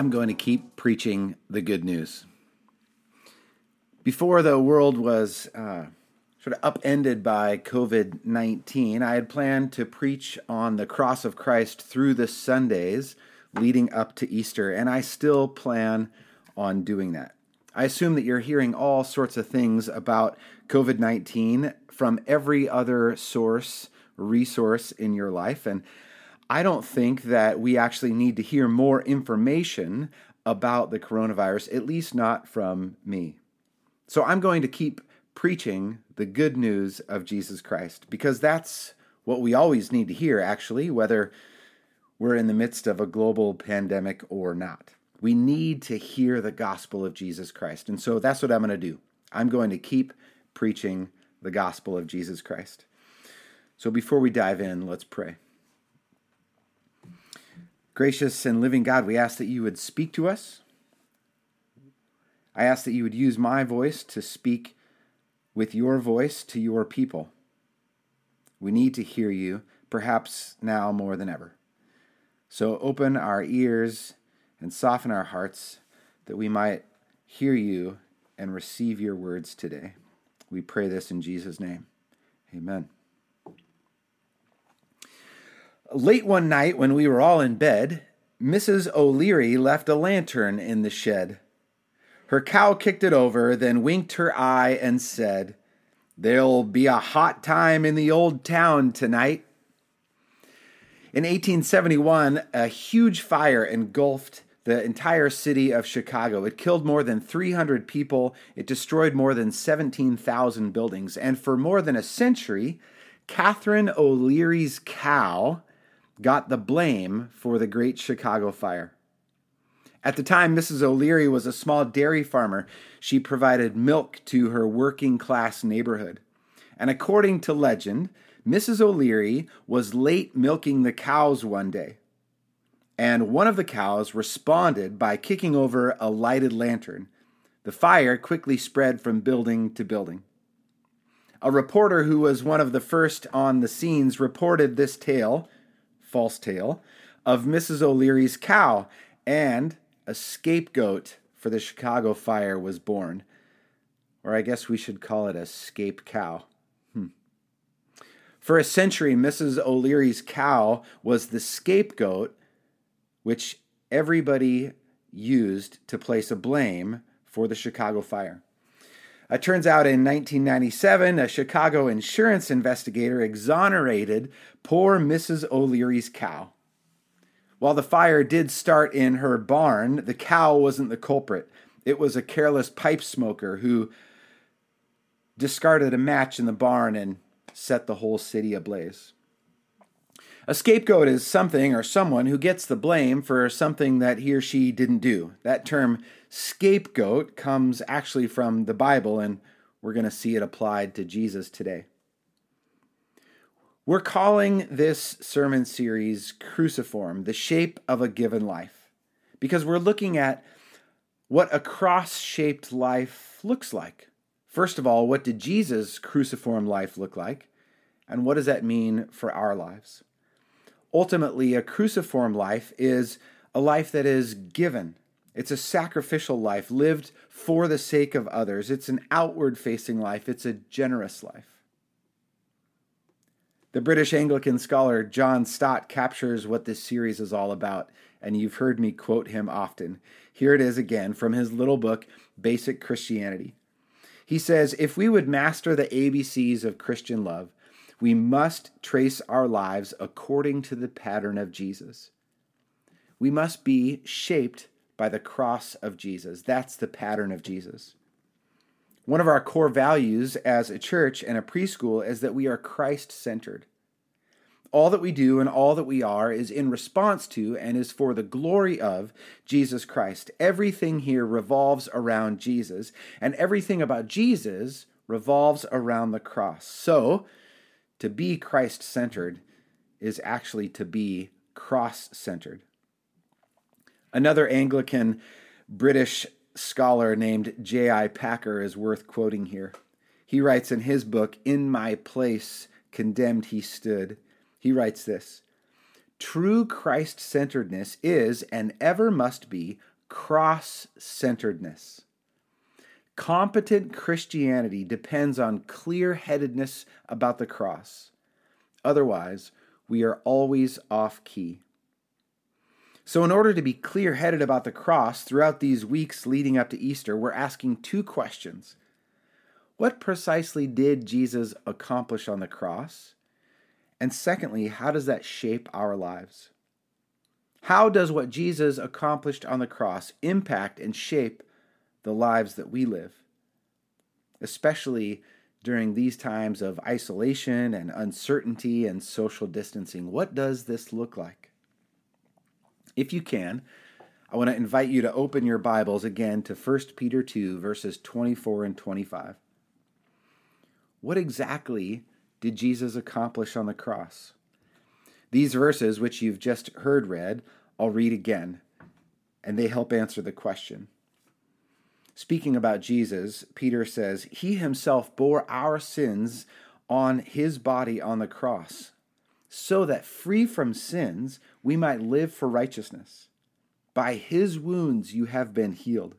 I'm going to keep preaching the good news. Before the world was uh, sort of upended by COVID 19, I had planned to preach on the cross of Christ through the Sundays leading up to Easter, and I still plan on doing that. I assume that you're hearing all sorts of things about COVID 19 from every other source, resource in your life, and I don't think that we actually need to hear more information about the coronavirus, at least not from me. So I'm going to keep preaching the good news of Jesus Christ because that's what we always need to hear, actually, whether we're in the midst of a global pandemic or not. We need to hear the gospel of Jesus Christ. And so that's what I'm going to do. I'm going to keep preaching the gospel of Jesus Christ. So before we dive in, let's pray. Gracious and living God, we ask that you would speak to us. I ask that you would use my voice to speak with your voice to your people. We need to hear you, perhaps now more than ever. So open our ears and soften our hearts that we might hear you and receive your words today. We pray this in Jesus' name. Amen. Late one night, when we were all in bed, Mrs. O'Leary left a lantern in the shed. Her cow kicked it over, then winked her eye and said, There'll be a hot time in the old town tonight. In 1871, a huge fire engulfed the entire city of Chicago. It killed more than 300 people, it destroyed more than 17,000 buildings, and for more than a century, Catherine O'Leary's cow got the blame for the Great Chicago Fire. At the time, Mrs. O'Leary was a small dairy farmer. She provided milk to her working class neighborhood. And according to legend, Mrs. O'Leary was late milking the cows one day. And one of the cows responded by kicking over a lighted lantern. The fire quickly spread from building to building. A reporter who was one of the first on the scenes reported this tale false tale of Mrs. O'Leary's cow, and a scapegoat for the Chicago fire was born. Or I guess we should call it a scape cow. Hmm. For a century, Mrs. O'Leary's cow was the scapegoat which everybody used to place a blame for the Chicago fire. It turns out in 1997, a Chicago insurance investigator exonerated poor Mrs. O'Leary's cow. While the fire did start in her barn, the cow wasn't the culprit. It was a careless pipe smoker who discarded a match in the barn and set the whole city ablaze. A scapegoat is something or someone who gets the blame for something that he or she didn't do. That term scapegoat comes actually from the Bible, and we're going to see it applied to Jesus today. We're calling this sermon series Cruciform, the shape of a given life, because we're looking at what a cross shaped life looks like. First of all, what did Jesus' cruciform life look like? And what does that mean for our lives? Ultimately, a cruciform life is a life that is given. It's a sacrificial life lived for the sake of others. It's an outward facing life. It's a generous life. The British Anglican scholar John Stott captures what this series is all about, and you've heard me quote him often. Here it is again from his little book, Basic Christianity. He says, If we would master the ABCs of Christian love, we must trace our lives according to the pattern of Jesus. We must be shaped by the cross of Jesus. That's the pattern of Jesus. One of our core values as a church and a preschool is that we are Christ centered. All that we do and all that we are is in response to and is for the glory of Jesus Christ. Everything here revolves around Jesus, and everything about Jesus revolves around the cross. So, to be Christ centered is actually to be cross centered. Another Anglican British scholar named J.I. Packer is worth quoting here. He writes in his book, In My Place, Condemned He Stood, he writes this True Christ centeredness is and ever must be cross centeredness. Competent Christianity depends on clear headedness about the cross. Otherwise, we are always off key. So, in order to be clear headed about the cross throughout these weeks leading up to Easter, we're asking two questions. What precisely did Jesus accomplish on the cross? And secondly, how does that shape our lives? How does what Jesus accomplished on the cross impact and shape the lives that we live? Especially during these times of isolation and uncertainty and social distancing. What does this look like? If you can, I want to invite you to open your Bibles again to 1 Peter 2, verses 24 and 25. What exactly did Jesus accomplish on the cross? These verses, which you've just heard read, I'll read again, and they help answer the question. Speaking about Jesus, Peter says, He himself bore our sins on his body on the cross so that free from sins we might live for righteousness. By his wounds you have been healed.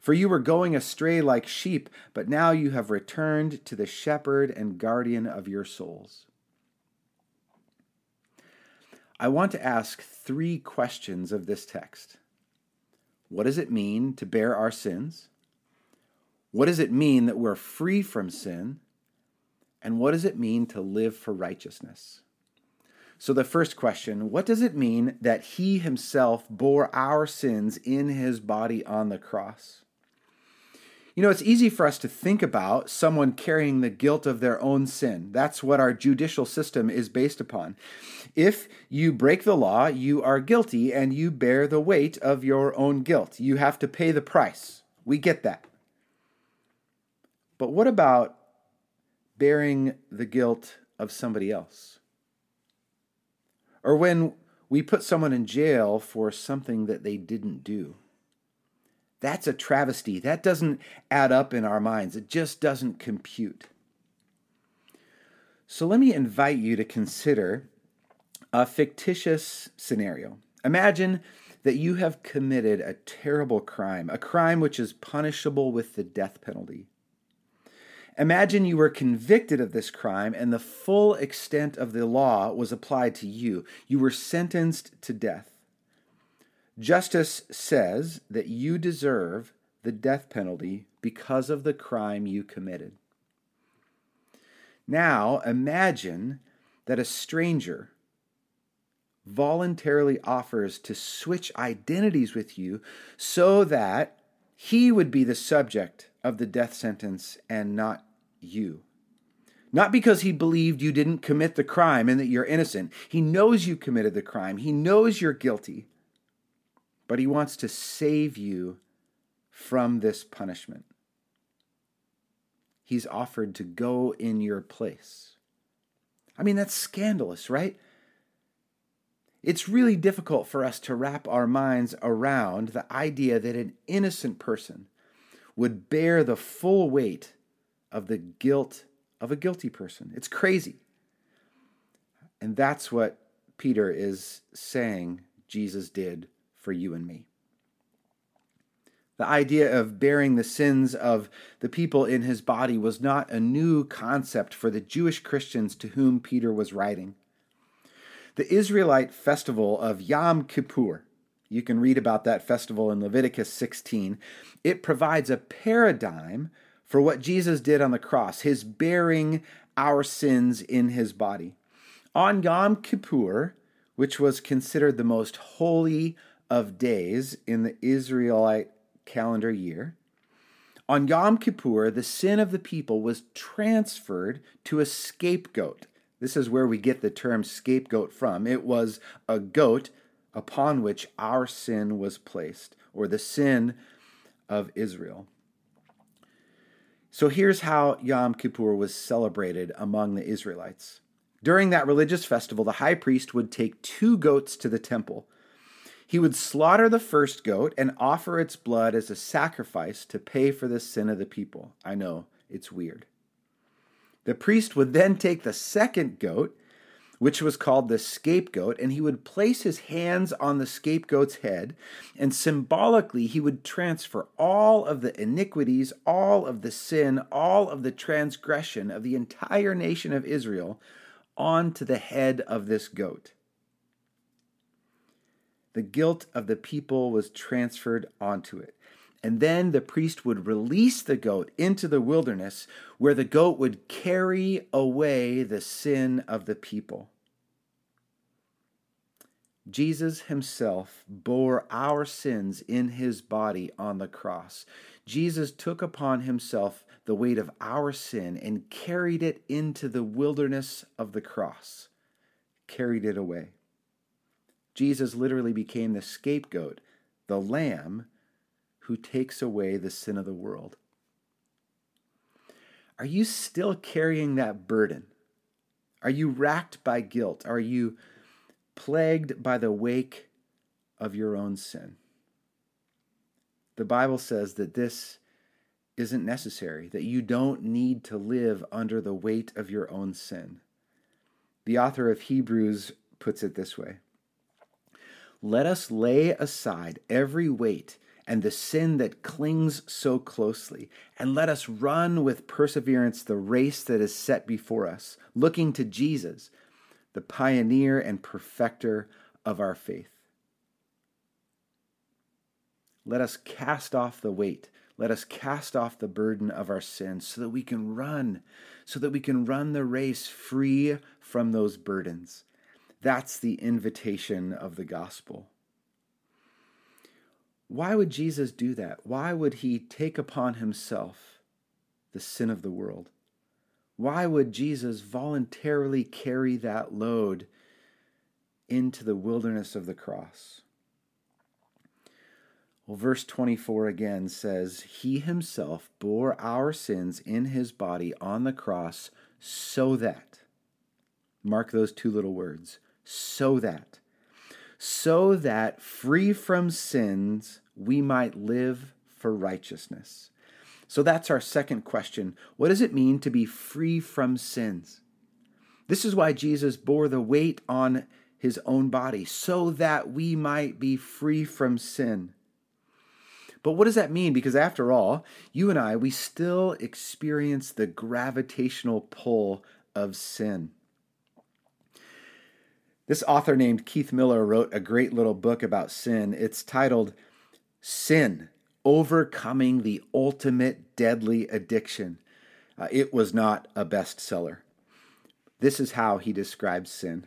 For you were going astray like sheep, but now you have returned to the shepherd and guardian of your souls. I want to ask three questions of this text. What does it mean to bear our sins? What does it mean that we're free from sin? And what does it mean to live for righteousness? So, the first question what does it mean that he himself bore our sins in his body on the cross? You know, it's easy for us to think about someone carrying the guilt of their own sin. That's what our judicial system is based upon. If you break the law, you are guilty and you bear the weight of your own guilt. You have to pay the price. We get that. But what about bearing the guilt of somebody else? Or when we put someone in jail for something that they didn't do. That's a travesty. That doesn't add up in our minds, it just doesn't compute. So let me invite you to consider a fictitious scenario. Imagine that you have committed a terrible crime, a crime which is punishable with the death penalty. Imagine you were convicted of this crime and the full extent of the law was applied to you. You were sentenced to death. Justice says that you deserve the death penalty because of the crime you committed. Now imagine that a stranger voluntarily offers to switch identities with you so that he would be the subject of the death sentence and not you. Not because he believed you didn't commit the crime and that you're innocent. He knows you committed the crime, he knows you're guilty, but he wants to save you from this punishment. He's offered to go in your place. I mean, that's scandalous, right? It's really difficult for us to wrap our minds around the idea that an innocent person would bear the full weight of the guilt of a guilty person. It's crazy. And that's what Peter is saying Jesus did for you and me. The idea of bearing the sins of the people in his body was not a new concept for the Jewish Christians to whom Peter was writing. The Israelite festival of Yom Kippur, you can read about that festival in Leviticus 16, it provides a paradigm for what Jesus did on the cross, his bearing our sins in his body. On Yom Kippur, which was considered the most holy of days in the Israelite calendar year, on Yom Kippur, the sin of the people was transferred to a scapegoat. This is where we get the term scapegoat from. It was a goat upon which our sin was placed, or the sin of Israel. So here's how Yom Kippur was celebrated among the Israelites. During that religious festival, the high priest would take two goats to the temple. He would slaughter the first goat and offer its blood as a sacrifice to pay for the sin of the people. I know, it's weird. The priest would then take the second goat, which was called the scapegoat, and he would place his hands on the scapegoat's head, and symbolically he would transfer all of the iniquities, all of the sin, all of the transgression of the entire nation of Israel onto the head of this goat. The guilt of the people was transferred onto it. And then the priest would release the goat into the wilderness, where the goat would carry away the sin of the people. Jesus himself bore our sins in his body on the cross. Jesus took upon himself the weight of our sin and carried it into the wilderness of the cross, carried it away. Jesus literally became the scapegoat, the lamb who takes away the sin of the world. Are you still carrying that burden? Are you racked by guilt? Are you plagued by the wake of your own sin? The Bible says that this isn't necessary, that you don't need to live under the weight of your own sin. The author of Hebrews puts it this way Let us lay aside every weight and the sin that clings so closely, and let us run with perseverance the race that is set before us, looking to Jesus, the pioneer and perfecter of our faith. Let us cast off the weight. Let us cast off the burden of our sins so that we can run, so that we can run the race free from those burdens. That's the invitation of the gospel. Why would Jesus do that? Why would he take upon himself the sin of the world? Why would Jesus voluntarily carry that load into the wilderness of the cross? Well, verse 24 again says, He himself bore our sins in his body on the cross so that, mark those two little words, so that so that free from sins we might live for righteousness. So that's our second question. What does it mean to be free from sins? This is why Jesus bore the weight on his own body, so that we might be free from sin. But what does that mean? Because after all, you and I, we still experience the gravitational pull of sin. This author named Keith Miller wrote a great little book about sin. It's titled Sin Overcoming the Ultimate Deadly Addiction. Uh, it was not a bestseller. This is how he describes sin.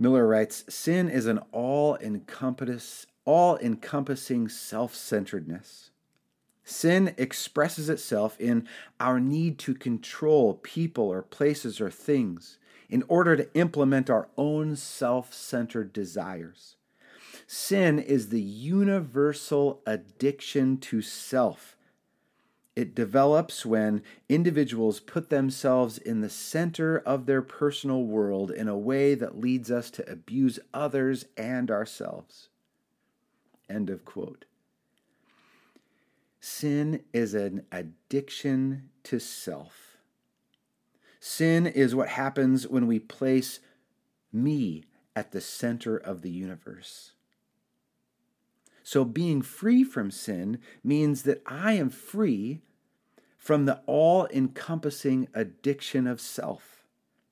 Miller writes Sin is an all encompassing self centeredness. Sin expresses itself in our need to control people or places or things in order to implement our own self centered desires. Sin is the universal addiction to self. It develops when individuals put themselves in the center of their personal world in a way that leads us to abuse others and ourselves. End of quote. Sin is an addiction to self. Sin is what happens when we place me at the center of the universe. So, being free from sin means that I am free from the all encompassing addiction of self.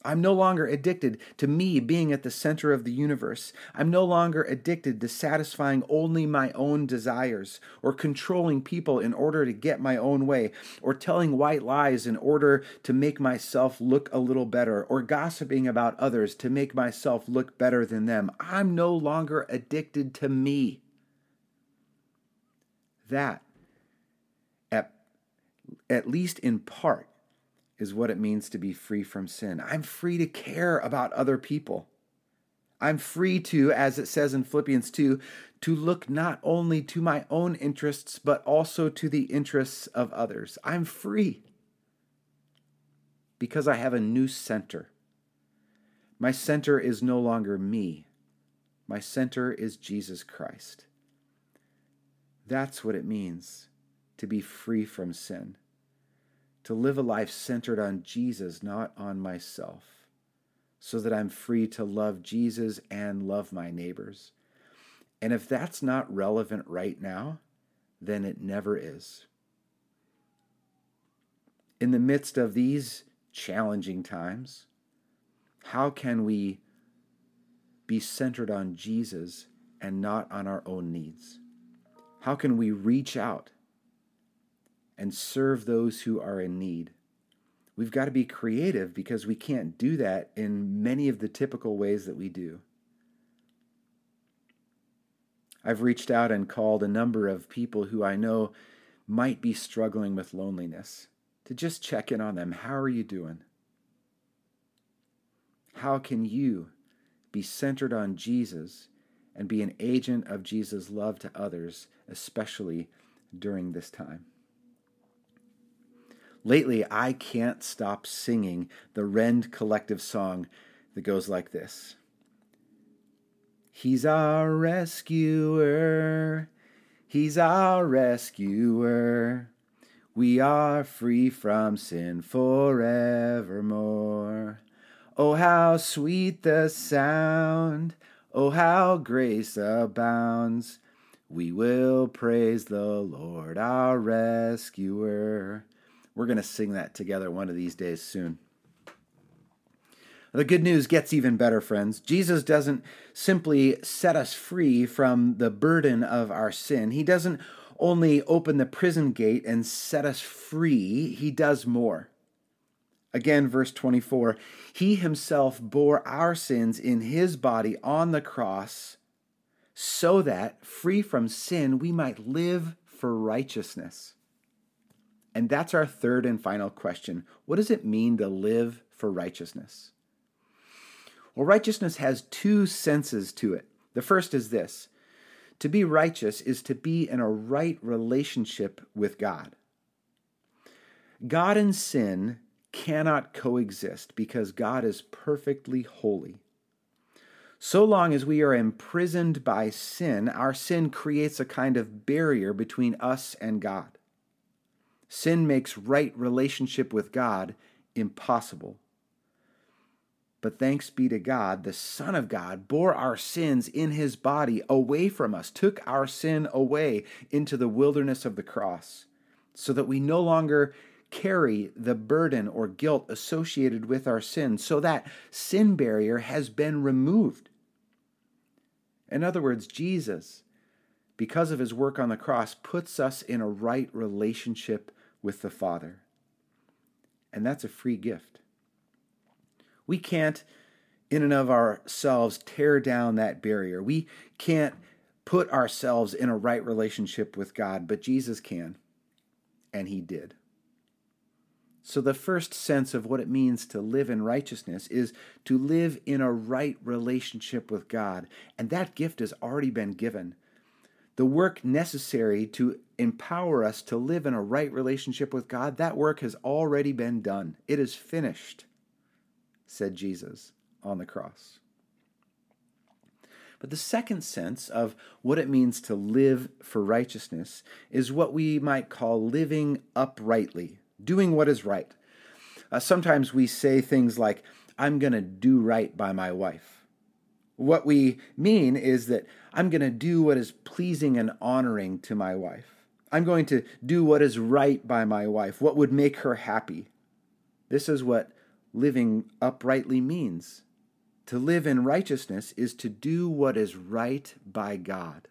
I'm no longer addicted to me being at the center of the universe. I'm no longer addicted to satisfying only my own desires, or controlling people in order to get my own way, or telling white lies in order to make myself look a little better, or gossiping about others to make myself look better than them. I'm no longer addicted to me. That, at, at least in part, is what it means to be free from sin. I'm free to care about other people. I'm free to, as it says in Philippians 2, to look not only to my own interests, but also to the interests of others. I'm free because I have a new center. My center is no longer me, my center is Jesus Christ. That's what it means to be free from sin, to live a life centered on Jesus, not on myself, so that I'm free to love Jesus and love my neighbors. And if that's not relevant right now, then it never is. In the midst of these challenging times, how can we be centered on Jesus and not on our own needs? How can we reach out and serve those who are in need? We've got to be creative because we can't do that in many of the typical ways that we do. I've reached out and called a number of people who I know might be struggling with loneliness to just check in on them. How are you doing? How can you be centered on Jesus and be an agent of Jesus' love to others, especially during this time. Lately, I can't stop singing the Rend collective song that goes like this He's our rescuer, He's our rescuer. We are free from sin forevermore. Oh, how sweet the sound Oh, how grace abounds. We will praise the Lord, our rescuer. We're going to sing that together one of these days soon. The good news gets even better, friends. Jesus doesn't simply set us free from the burden of our sin. He doesn't only open the prison gate and set us free, He does more. Again, verse 24 He himself bore our sins in his body on the cross, so that, free from sin, we might live for righteousness. And that's our third and final question. What does it mean to live for righteousness? Well, righteousness has two senses to it. The first is this to be righteous is to be in a right relationship with God. God and sin cannot coexist because God is perfectly holy. So long as we are imprisoned by sin, our sin creates a kind of barrier between us and God. Sin makes right relationship with God impossible. But thanks be to God, the Son of God bore our sins in his body away from us, took our sin away into the wilderness of the cross, so that we no longer carry the burden or guilt associated with our sin, so that sin barrier has been removed. In other words, Jesus, because of his work on the cross, puts us in a right relationship with the Father. And that's a free gift. We can't, in and of ourselves, tear down that barrier. We can't put ourselves in a right relationship with God, but Jesus can. And he did. So, the first sense of what it means to live in righteousness is to live in a right relationship with God. And that gift has already been given. The work necessary to empower us to live in a right relationship with God, that work has already been done. It is finished, said Jesus on the cross. But the second sense of what it means to live for righteousness is what we might call living uprightly doing what is right. Uh, sometimes we say things like, I'm going to do right by my wife. What we mean is that I'm going to do what is pleasing and honoring to my wife. I'm going to do what is right by my wife, what would make her happy. This is what living uprightly means. To live in righteousness is to do what is right by God.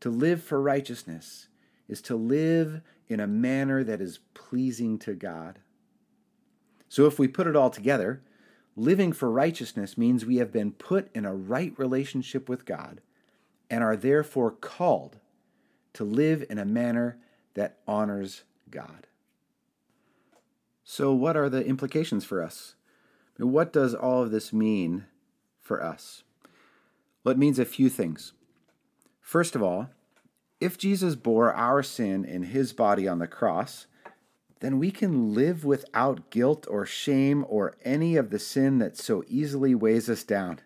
To live for righteousness is to live in a manner that is pleasing to God. So, if we put it all together, living for righteousness means we have been put in a right relationship with God and are therefore called to live in a manner that honors God. So, what are the implications for us? What does all of this mean for us? Well, it means a few things. First of all, if Jesus bore our sin in his body on the cross, then we can live without guilt or shame or any of the sin that so easily weighs us down.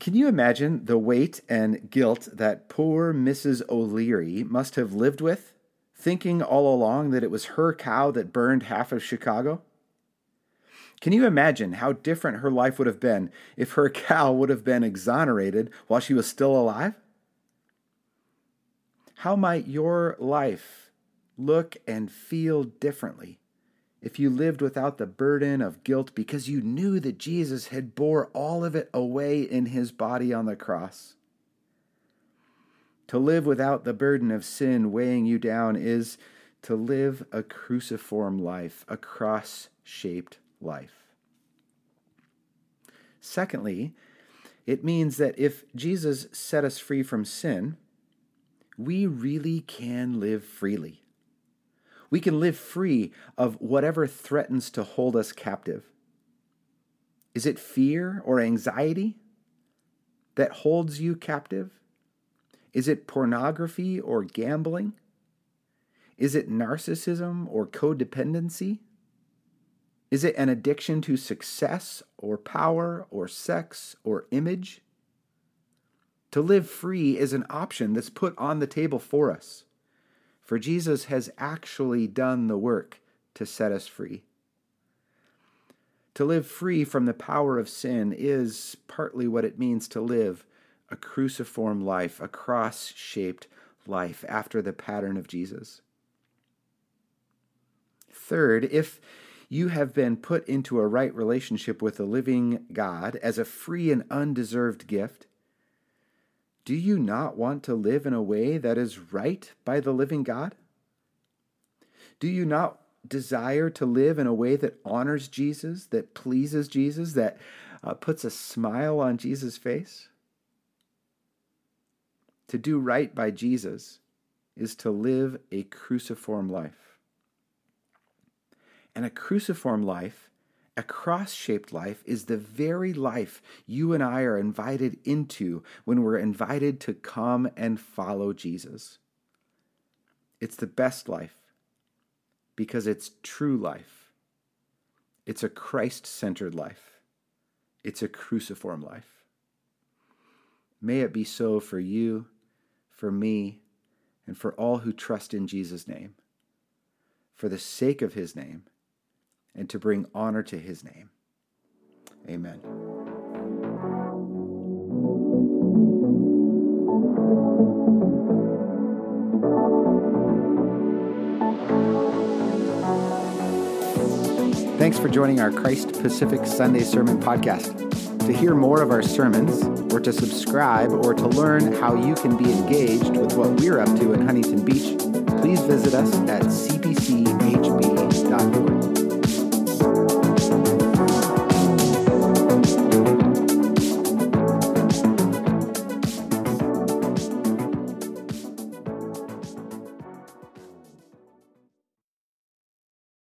Can you imagine the weight and guilt that poor Mrs. O'Leary must have lived with, thinking all along that it was her cow that burned half of Chicago? Can you imagine how different her life would have been if her cow would have been exonerated while she was still alive? How might your life look and feel differently if you lived without the burden of guilt because you knew that Jesus had bore all of it away in his body on the cross. To live without the burden of sin weighing you down is to live a cruciform life, a cross shaped life. Secondly, it means that if Jesus set us free from sin, we really can live freely. We can live free of whatever threatens to hold us captive. Is it fear or anxiety that holds you captive? Is it pornography or gambling? Is it narcissism or codependency? Is it an addiction to success or power or sex or image? To live free is an option that's put on the table for us for Jesus has actually done the work to set us free. To live free from the power of sin is partly what it means to live a cruciform life, a cross shaped life after the pattern of Jesus. Third, if you have been put into a right relationship with the living God as a free and undeserved gift, do you not want to live in a way that is right by the living God? Do you not desire to live in a way that honors Jesus, that pleases Jesus, that uh, puts a smile on Jesus' face? To do right by Jesus is to live a cruciform life. And a cruciform life a cross shaped life is the very life you and I are invited into when we're invited to come and follow Jesus. It's the best life because it's true life. It's a Christ centered life. It's a cruciform life. May it be so for you, for me, and for all who trust in Jesus' name. For the sake of his name and to bring honor to his name. Amen. Thanks for joining our Christ Pacific Sunday Sermon Podcast. To hear more of our sermons, or to subscribe, or to learn how you can be engaged with what we're up to in Huntington Beach, please visit us at cpchb.org.